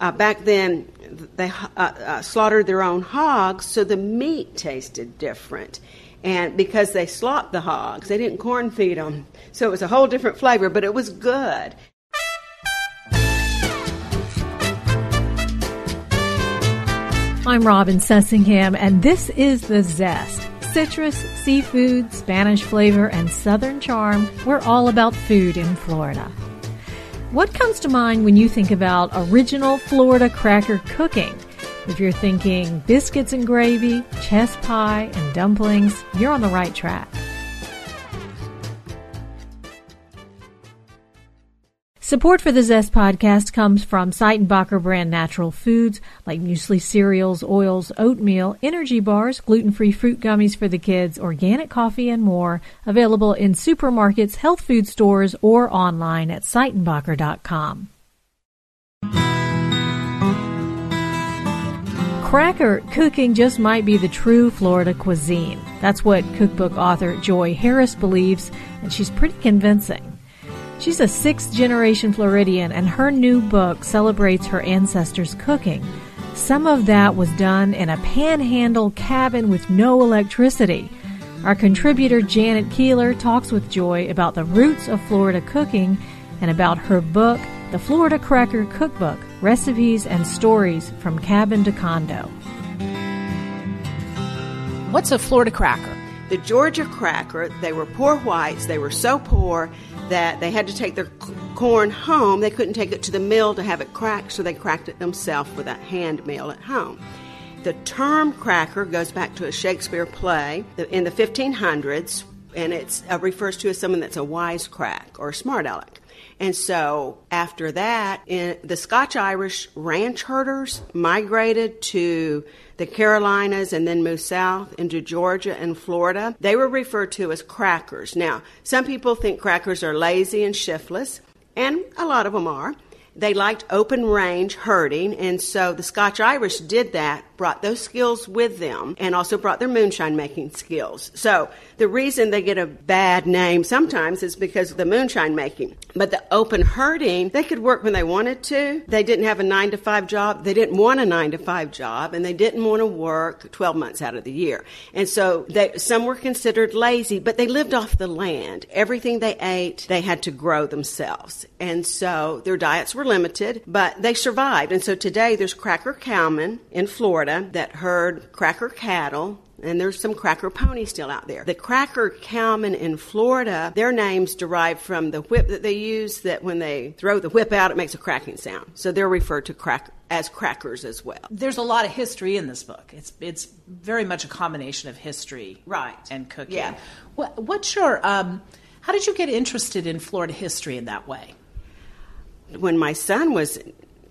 uh, back then they uh, uh, slaughtered their own hogs, so the meat tasted different. And because they slopped the hogs, they didn't corn feed them, so it was a whole different flavor, but it was good. I'm Robin Sussingham, and this is The Zest. Citrus, seafood, Spanish flavor, and southern charm. We're all about food in Florida. What comes to mind when you think about original Florida cracker cooking? If you're thinking biscuits and gravy, chess pie, and dumplings, you're on the right track. Support for the Zest podcast comes from Seitenbacher brand natural foods like muesli cereals, oils, oatmeal, energy bars, gluten-free fruit gummies for the kids, organic coffee, and more. Available in supermarkets, health food stores, or online at Seitenbacher.com. Cracker cooking just might be the true Florida cuisine. That's what cookbook author Joy Harris believes, and she's pretty convincing. She's a sixth generation Floridian, and her new book celebrates her ancestors' cooking. Some of that was done in a panhandle cabin with no electricity. Our contributor Janet Keeler talks with Joy about the roots of Florida cooking and about her book, The Florida Cracker Cookbook Recipes and Stories from Cabin to Condo. What's a Florida cracker? The Georgia cracker, they were poor whites, they were so poor that they had to take their corn home. They couldn't take it to the mill to have it cracked, so they cracked it themselves with a hand mill at home. The term cracker goes back to a Shakespeare play in the 1500s, and it uh, refers to as someone that's a wisecrack or a smart aleck. And so after that, in, the Scotch Irish ranch herders migrated to the Carolinas and then moved south into Georgia and Florida. They were referred to as crackers. Now, some people think crackers are lazy and shiftless, and a lot of them are. They liked open range herding, and so the Scotch Irish did that, brought those skills with them, and also brought their moonshine making skills. So the reason they get a bad name sometimes is because of the moonshine making. But the open herding, they could work when they wanted to. They didn't have a nine to five job. They didn't want a nine to five job, and they didn't want to work 12 months out of the year. And so they, some were considered lazy, but they lived off the land. Everything they ate, they had to grow themselves. And so their diets were limited, but they survived. And so today there's Cracker Cowmen in Florida that herd cracker cattle and there's some cracker pony still out there. The cracker cowmen in Florida, their names derive from the whip that they use that when they throw the whip out, it makes a cracking sound. So they're referred to crack as crackers as well. There's a lot of history in this book. It's it's very much a combination of history, right, and cooking. Yeah. What, what's your um, how did you get interested in Florida history in that way? when my son was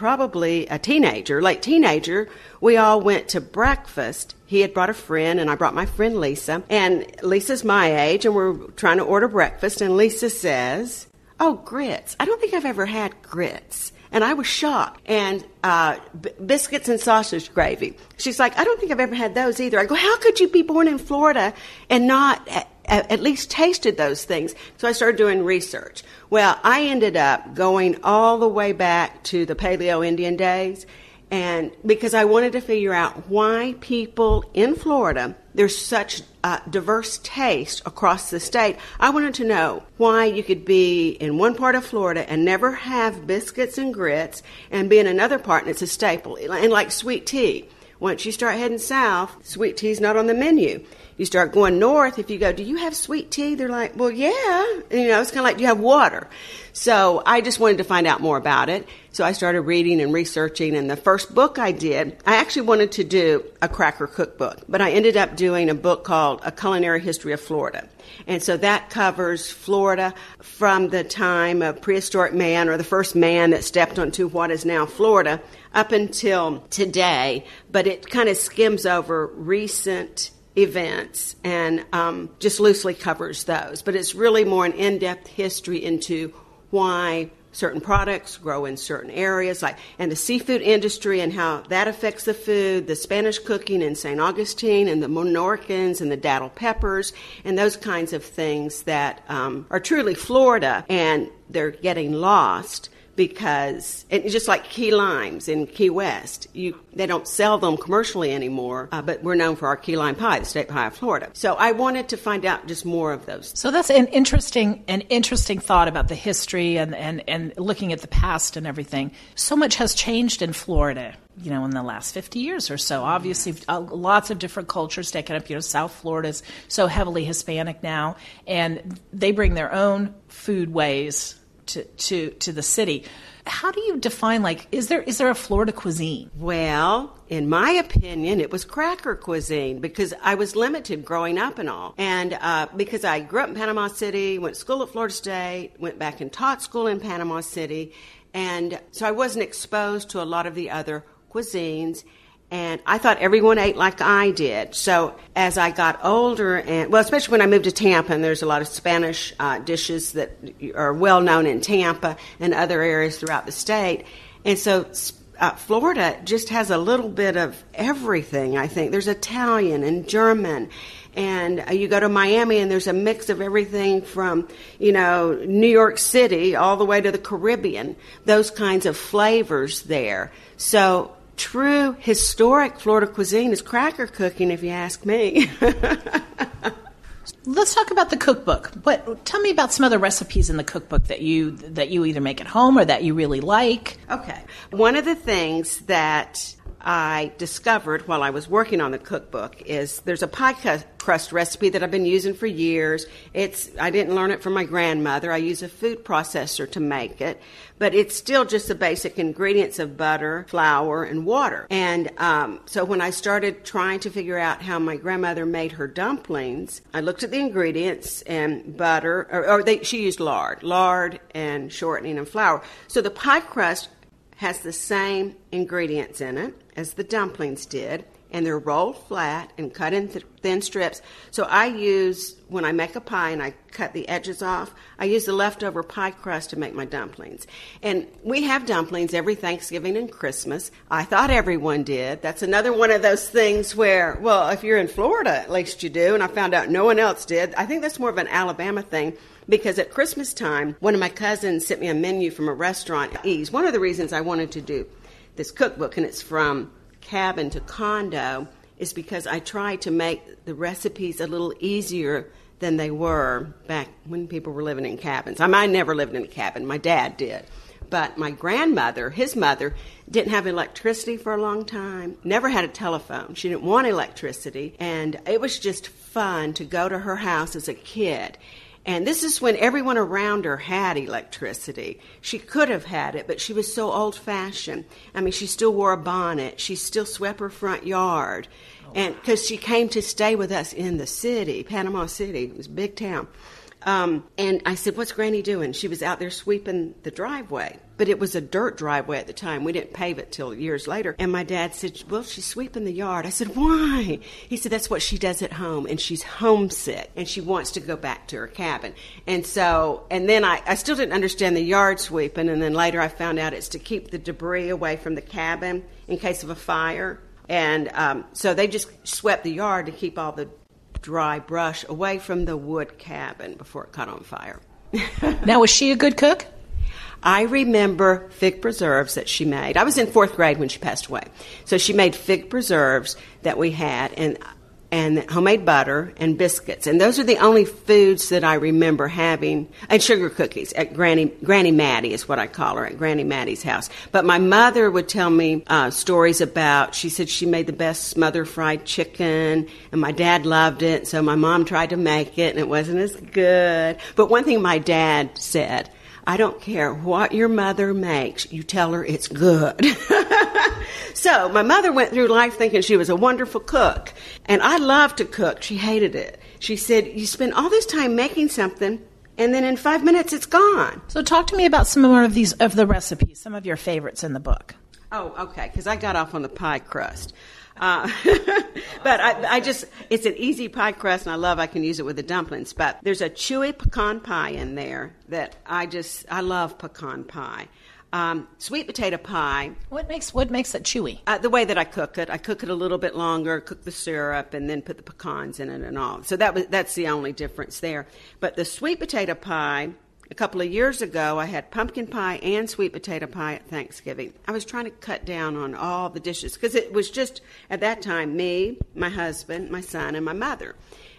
probably a teenager, late teenager, we all went to breakfast. He had brought a friend, and I brought my friend Lisa. And Lisa's my age, and we're trying to order breakfast. And Lisa says, Oh, grits. I don't think I've ever had grits. And I was shocked. And uh, b- biscuits and sausage gravy. She's like, I don't think I've ever had those either. I go, How could you be born in Florida and not at least tasted those things. So I started doing research. Well, I ended up going all the way back to the Paleo Indian days and because I wanted to figure out why people in Florida there's such uh, diverse taste across the state. I wanted to know why you could be in one part of Florida and never have biscuits and grits, and be in another part and it's a staple, and like sweet tea. Once you start heading south, sweet tea's not on the menu. You start going north, if you go, do you have sweet tea? They're like, well, yeah. you know, it's kind of like, do you have water? So I just wanted to find out more about it. So I started reading and researching. And the first book I did, I actually wanted to do a cracker cookbook, but I ended up doing a book called A Culinary History of Florida. And so that covers Florida from the time of prehistoric man or the first man that stepped onto what is now Florida up until today. But it kind of skims over recent events and um, just loosely covers those. But it's really more an in depth history into why certain products grow in certain areas, like and the seafood industry and how that affects the food, the Spanish cooking in St. Augustine, and the Menorcans and the datil peppers, and those kinds of things that um, are truly Florida, and they're getting lost because just like key limes in Key West, you they don't sell them commercially anymore, uh, but we're known for our key lime pie, the state pie of Florida. So I wanted to find out just more of those. So that's an interesting an interesting thought about the history and and and looking at the past and everything. So much has changed in Florida you know, in the last 50 years or so. Obviously, uh, lots of different cultures taken up. You know, South Florida is so heavily Hispanic now, and they bring their own food ways to, to, to the city. How do you define like is there is there a Florida cuisine? Well, in my opinion, it was cracker cuisine because I was limited growing up and all, and uh, because I grew up in Panama City, went to school at Florida State, went back and taught school in Panama City, and so I wasn't exposed to a lot of the other cuisines and I thought everyone ate like I did. So as I got older, and well, especially when I moved to Tampa, and there's a lot of Spanish uh, dishes that are well known in Tampa and other areas throughout the state, and so. Uh, Florida just has a little bit of everything, I think. There's Italian and German, and uh, you go to Miami and there's a mix of everything from, you know, New York City all the way to the Caribbean, those kinds of flavors there. So true historic Florida cuisine is cracker cooking, if you ask me. Let's talk about the cookbook. What tell me about some other recipes in the cookbook that you that you either make at home or that you really like. Okay. One of the things that I discovered while I was working on the cookbook is there's a pie crust recipe that I've been using for years. It's I didn't learn it from my grandmother. I use a food processor to make it, but it's still just the basic ingredients of butter, flour, and water. And um, so when I started trying to figure out how my grandmother made her dumplings, I looked at the ingredients and butter, or, or they, she used lard, lard and shortening and flour. So the pie crust has the same ingredients in it as the dumplings did, and they're rolled flat and cut in th- thin strips. So I use, when I make a pie and I cut the edges off, I use the leftover pie crust to make my dumplings. And we have dumplings every Thanksgiving and Christmas. I thought everyone did. That's another one of those things where, well, if you're in Florida, at least you do, and I found out no one else did. I think that's more of an Alabama thing because at Christmas time, one of my cousins sent me a menu from a restaurant. Ease. One of the reasons I wanted to do this cookbook, and it's from cabin to condo, is because I tried to make the recipes a little easier than they were back when people were living in cabins. I, mean, I never lived in a cabin. My dad did. But my grandmother, his mother, didn't have electricity for a long time, never had a telephone. She didn't want electricity. And it was just fun to go to her house as a kid and this is when everyone around her had electricity. She could have had it, but she was so old fashioned. I mean, she still wore a bonnet. She still swept her front yard. And because she came to stay with us in the city, Panama City, it was a big town. Um, and I said, What's Granny doing? She was out there sweeping the driveway. But it was a dirt driveway at the time. We didn't pave it till years later. And my dad said, Well, she's sweeping the yard. I said, Why? He said, That's what she does at home. And she's homesick and she wants to go back to her cabin. And so, and then I, I still didn't understand the yard sweeping. And then later I found out it's to keep the debris away from the cabin in case of a fire. And um, so they just swept the yard to keep all the dry brush away from the wood cabin before it caught on fire. now, was she a good cook? I remember fig preserves that she made. I was in fourth grade when she passed away. So she made fig preserves that we had, and and homemade butter and biscuits. And those are the only foods that I remember having, and sugar cookies at Granny, Granny Maddie is what I call her, at Granny Maddie's house. But my mother would tell me uh, stories about, she said she made the best smothered fried chicken, and my dad loved it, so my mom tried to make it, and it wasn't as good. But one thing my dad said, I don't care what your mother makes, you tell her it's good. so my mother went through life thinking she was a wonderful cook. And I loved to cook. She hated it. She said, You spend all this time making something and then in five minutes it's gone. So talk to me about some more of these of the recipes, some of your favorites in the book. Oh, okay, because I got off on the pie crust. Uh, but I, I, just, it's an easy pie crust, and I love I can use it with the dumplings. But there's a chewy pecan pie in there that I just, I love pecan pie. Um, sweet potato pie. What makes what makes it chewy? Uh, the way that I cook it, I cook it a little bit longer, cook the syrup, and then put the pecans in it and all. So that was that's the only difference there. But the sweet potato pie a couple of years ago, I had pumpkin pie and sweet potato pie at Thanksgiving. I was trying to cut down on all the dishes because it was just at that time me, my husband, my son, and my mother.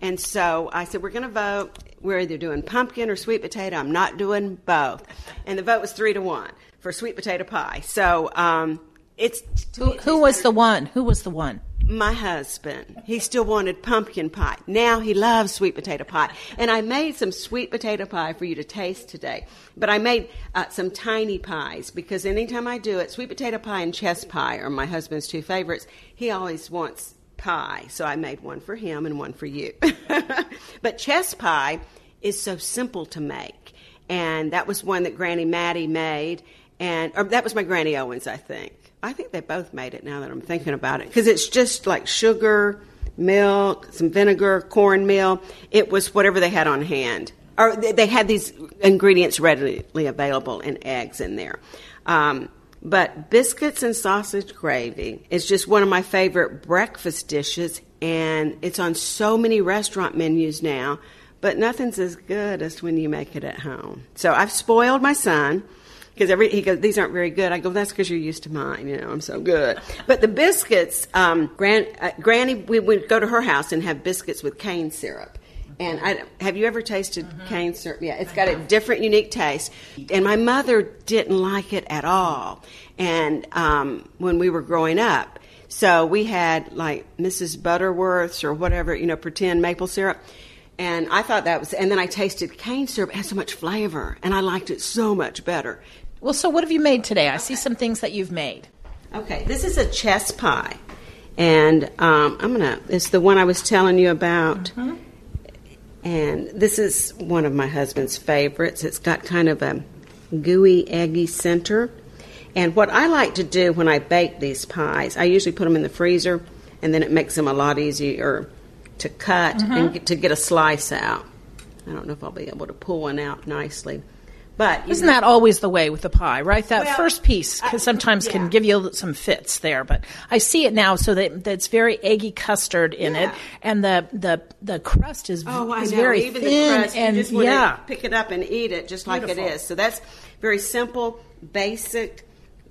And so I said, We're going to vote. We're either doing pumpkin or sweet potato. I'm not doing both. And the vote was three to one for sweet potato pie. So um, it's. Who, who was the one? Who was the one? my husband, he still wanted pumpkin pie. Now he loves sweet potato pie. And I made some sweet potato pie for you to taste today. But I made uh, some tiny pies because anytime I do it, sweet potato pie and chess pie are my husband's two favorites. He always wants pie. So I made one for him and one for you. but chess pie is so simple to make. And that was one that Granny Maddie made. And or that was my Granny Owens, I think. I think they both made it now that I'm thinking about it because it's just like sugar, milk, some vinegar, cornmeal. It was whatever they had on hand. Or they had these ingredients readily available and eggs in there. Um, but biscuits and sausage gravy is just one of my favorite breakfast dishes, and it's on so many restaurant menus now. But nothing's as good as when you make it at home. So I've spoiled my son because every he goes, these aren't very good. I go, that's because you're used to mine. You know, I'm so good. But the biscuits, um, Gran, uh, Granny, we would go to her house and have biscuits with cane syrup. And I, have you ever tasted mm-hmm. cane syrup? Yeah, it's got a different, unique taste. And my mother didn't like it at all. And um, when we were growing up, so we had like Mrs. Butterworth's or whatever, you know, pretend maple syrup. And I thought that was, and then I tasted cane syrup. It had so much flavor, and I liked it so much better. Well, so what have you made today? I see some things that you've made. Okay, this is a chess pie, and um, I'm gonna. It's the one I was telling you about, mm-hmm. and this is one of my husband's favorites. It's got kind of a gooey, eggy center. And what I like to do when I bake these pies, I usually put them in the freezer, and then it makes them a lot easier to cut mm-hmm. and get, to get a slice out. I don't know if I'll be able to pull one out nicely. But isn't that always the way with the pie, right? That well, first piece I, sometimes yeah. can give you some fits there, but I see it now so that that's very eggy custard in yeah. it, and the the the crust is, oh, is very Even thin crust, and yeah, pick it up and eat it just like Beautiful. it is. So that's very simple, basic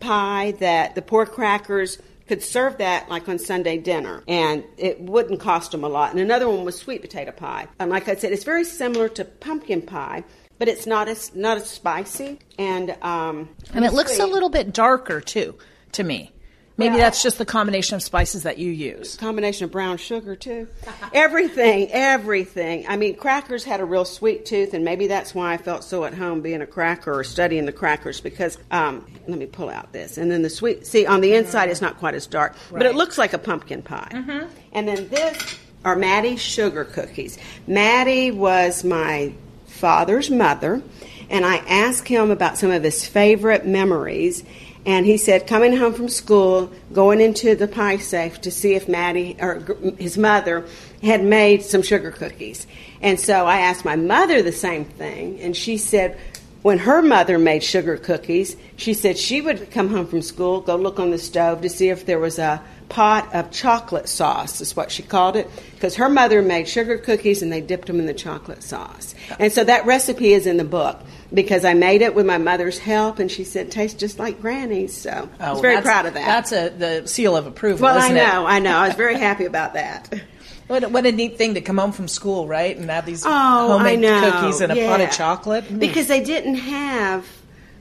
pie that the poor crackers could serve that like on Sunday dinner, and it wouldn't cost them a lot. And another one was sweet potato pie. And like I said, it's very similar to pumpkin pie, but it's not as not as spicy and um, and it looks a little bit darker too to me. Maybe well, that's just the combination of spices that you use. Combination of brown sugar too. everything, everything. I mean, crackers had a real sweet tooth, and maybe that's why I felt so at home being a cracker or studying the crackers. Because um, let me pull out this, and then the sweet. See, on the inside, it's not quite as dark, right. but it looks like a pumpkin pie. Mm-hmm. And then this are Maddie's sugar cookies. Maddie was my father's mother, and I asked him about some of his favorite memories and he said, coming home from school, going into the pie safe to see if Maddie or his mother had made some sugar cookies. And so I asked my mother the same thing, and she said, when her mother made sugar cookies, she said she would come home from school, go look on the stove to see if there was a pot of chocolate sauce, is what she called it, because her mother made sugar cookies and they dipped them in the chocolate sauce. And so that recipe is in the book because I made it with my mother's help, and she said tastes just like Granny's. So oh, I was very proud of that. That's a the seal of approval. Well, I know, it? I know. I was very happy about that. What, what a neat thing to come home from school, right, and have these oh, homemade cookies and a yeah. pot of chocolate. Mm. Because they didn't have,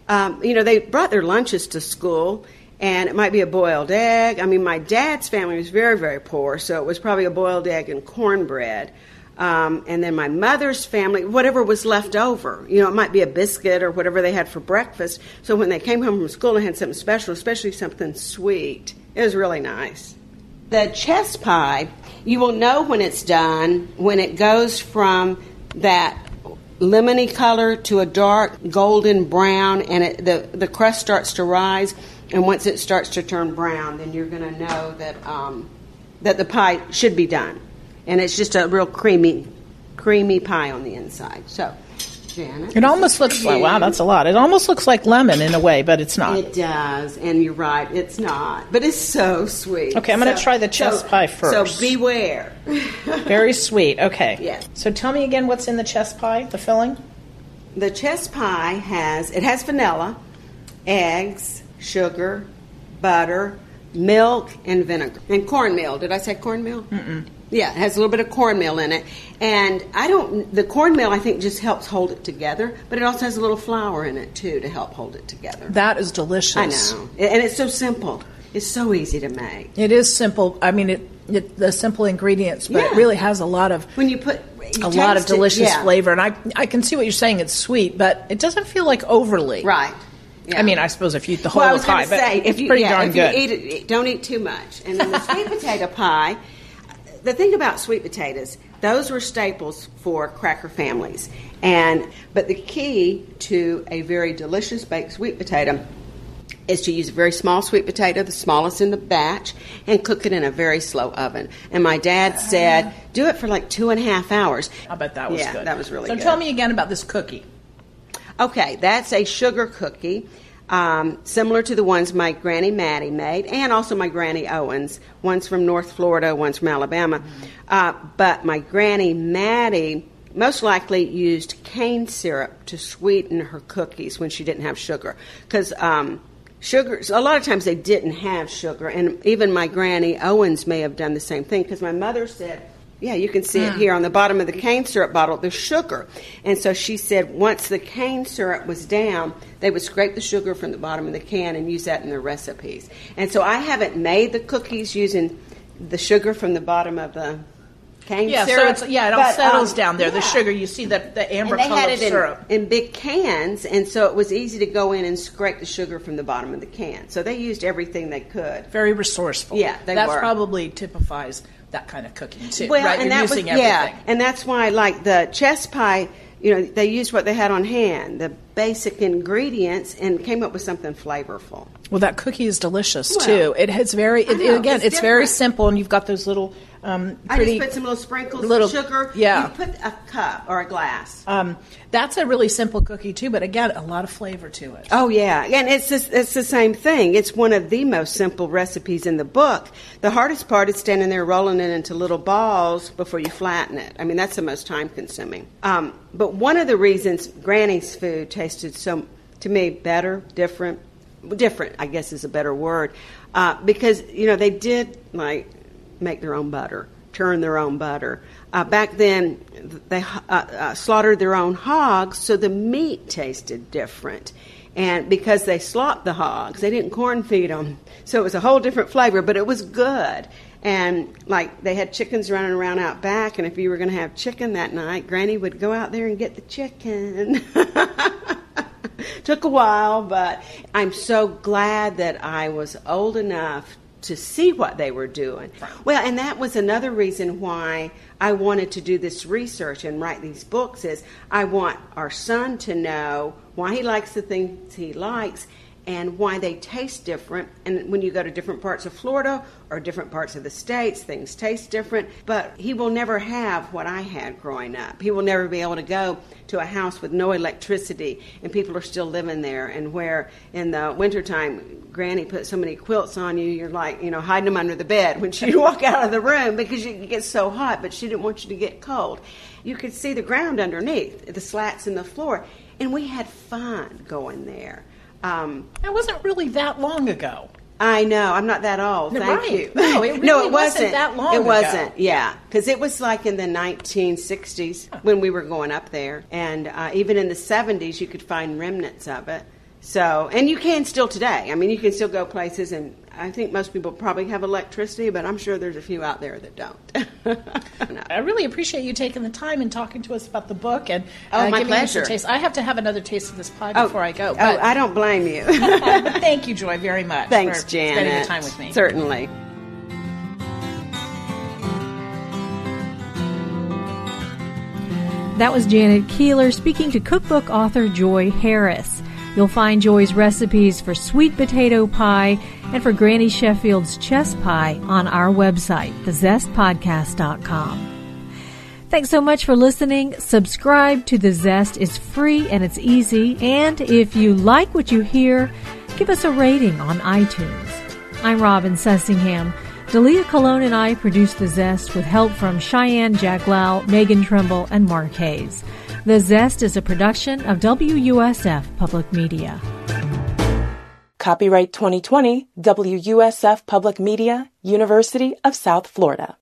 um, you know, they brought their lunches to school, and it might be a boiled egg. I mean, my dad's family was very, very poor, so it was probably a boiled egg and cornbread. Um, and then my mother's family, whatever was left over. You know, it might be a biscuit or whatever they had for breakfast. So when they came home from school and had something special, especially something sweet, it was really nice. The chess pie, you will know when it's done when it goes from that lemony color to a dark golden brown and it, the, the crust starts to rise. And once it starts to turn brown, then you're going to know that, um, that the pie should be done and it's just a real creamy, creamy pie on the inside. So, Janet, it almost looks like wow, that's a lot. It almost looks like lemon in a way, but it's not. It does, and you're right, it's not. But it's so sweet. Okay, I'm so, going to try the chess so, pie first. So beware. Very sweet. Okay. Yes. So tell me again, what's in the chess pie? The filling? the chess pie has it has vanilla, eggs, sugar, butter, milk, and vinegar, and cornmeal. Did I say cornmeal? Mm-mm. Yeah, it has a little bit of cornmeal in it, and I don't. The cornmeal I think just helps hold it together, but it also has a little flour in it too to help hold it together. That is delicious. I know, and it's so simple. It's so easy to make. It is simple. I mean, it, it the simple ingredients, but Yeah. it really has a lot of When you put you a lot of taste it, delicious yeah. flavor. And I I can see what you're saying. It's sweet, but it doesn't feel like overly. right? Yeah. I mean, I suppose if you eat the whole well, I was pie, going to but say it's if you, pretty yeah, darn if good. you eat it, don't eat too much. And then the sweet potato pie. The thing about sweet potatoes, those were staples for cracker families, and but the key to a very delicious baked sweet potato is to use a very small sweet potato, the smallest in the batch, and cook it in a very slow oven. And my dad said, ah. do it for like two and a half hours. I bet that was yeah, good. that was really so good. So tell me again about this cookie. Okay, that's a sugar cookie, um, similar to the ones my Granny Maddie made, and also my Granny Owens. One's from North Florida, one's from Alabama. Uh, but my Granny Maddie most likely used cane syrup to sweeten her cookies when she didn't have sugar. Because um, sugar, a lot of times they didn't have sugar, and even my Granny Owens may have done the same thing. Because my mother said, yeah, you can see it here on the bottom of the cane syrup bottle. the sugar. And so she said once the cane syrup was down, they would scrape the sugar from the bottom of the can and use that in their recipes. And so I haven't made the cookies using the sugar from the bottom of the cane Yeah, syrup. so it's yeah, it all but, settles um, down there. The sugar, you see the the amber And they color had it in, syrup. in big cans, and so it was easy to go in and scrape the sugar from the bottom of the can. So they used everything they could. Very resourceful. Yeah, they That's were. probably typifies that kind of cooking too. Well, right? and You're that using was everything. yeah, and that's why like the chess pie, you know, they used what they had on hand, the basic ingredients, and came up with something flavorful. Well, that cookie is delicious Well, too. It has very it, know, again. it's It's, very simple, and you've got those little um, I just put some little sprinkles little- of sugar. yeah. you put a cup or a glass. um, that's a really simple cookie too, but again, a lot of flavor to it. Oh yeah, and it's just, it's the same thing. It's one of the most simple recipes in the book. The hardest part is standing there rolling it into little balls before you flatten it. I mean, that's the most time consuming. Um, but one of the reasons Granny's food tasted so to me better, different, different, I guess is a better word, uh, because you know they did like make their own butter, churn their own butter. Uh, back then, they uh, uh, slaughtered their own hogs, so the meat tasted different. And because they slopped the hogs, they didn't corn feed them, so it was a whole different flavor. But it was good. And like they had chickens running around out back, and if you were going to have chicken that night, Granny would go out there and get the chicken. Took a while, but I'm so glad that I was old enough to see what they were doing. Well, and that was another reason why I wanted to do this research and write these books is I want our son to know why he likes the things he likes and why they taste different. And when you go to different parts of Florida or different parts of the states, things taste different. But he will never have what I had growing up. He will never be able to go to a house with no electricity and people are still living there, and where in the wintertime, Granny put so many quilts on you, you're like, you know, hiding them under the bed when she walk out of the room because you get so hot, but she didn't want you to get cold. You could see the ground underneath, the slats in the floor, and we had fun going there. Um, It wasn't really that long ago. I know. I'm not that old. No, Thank right. you. No, it really wasn't that long It ago. wasn't. Yeah, because it was like in the 1960s when we were going up there, and uh, even in the 70s, you could find remnants of it. So, and you can still today. I mean, you can still go places, and I think most people probably have electricity, but I'm sure there's a few out there that don't. No. I really appreciate you taking the time and talking to us about the book and Oh, uh, my giving us a pleasure. taste. I have to have another taste of this pie Oh, before I go. Oh, I don't blame you. but thank you, Joy, very much. Thanks, for Janet. Spending the time with me. Certainly. That was Janet Keeler speaking to cookbook author Joy Harris. You'll find Joy's recipes for sweet potato pie and for Granny Sheffield's chess pie on our website, thezestpodcast.com. Thanks so much for listening. Subscribe to The Zest. It's free and it's easy. And if you like what you hear, give us a rating on iTunes. I'm Robin Sussingham. Dalia Colon and I produce The Zest with help from Cheyenne Jaglow, Megan Trimble, and Mark Hayes. The Zest is a production of WUSF Public Media. Copyright 2020, WUSF Public Media, University of South Florida.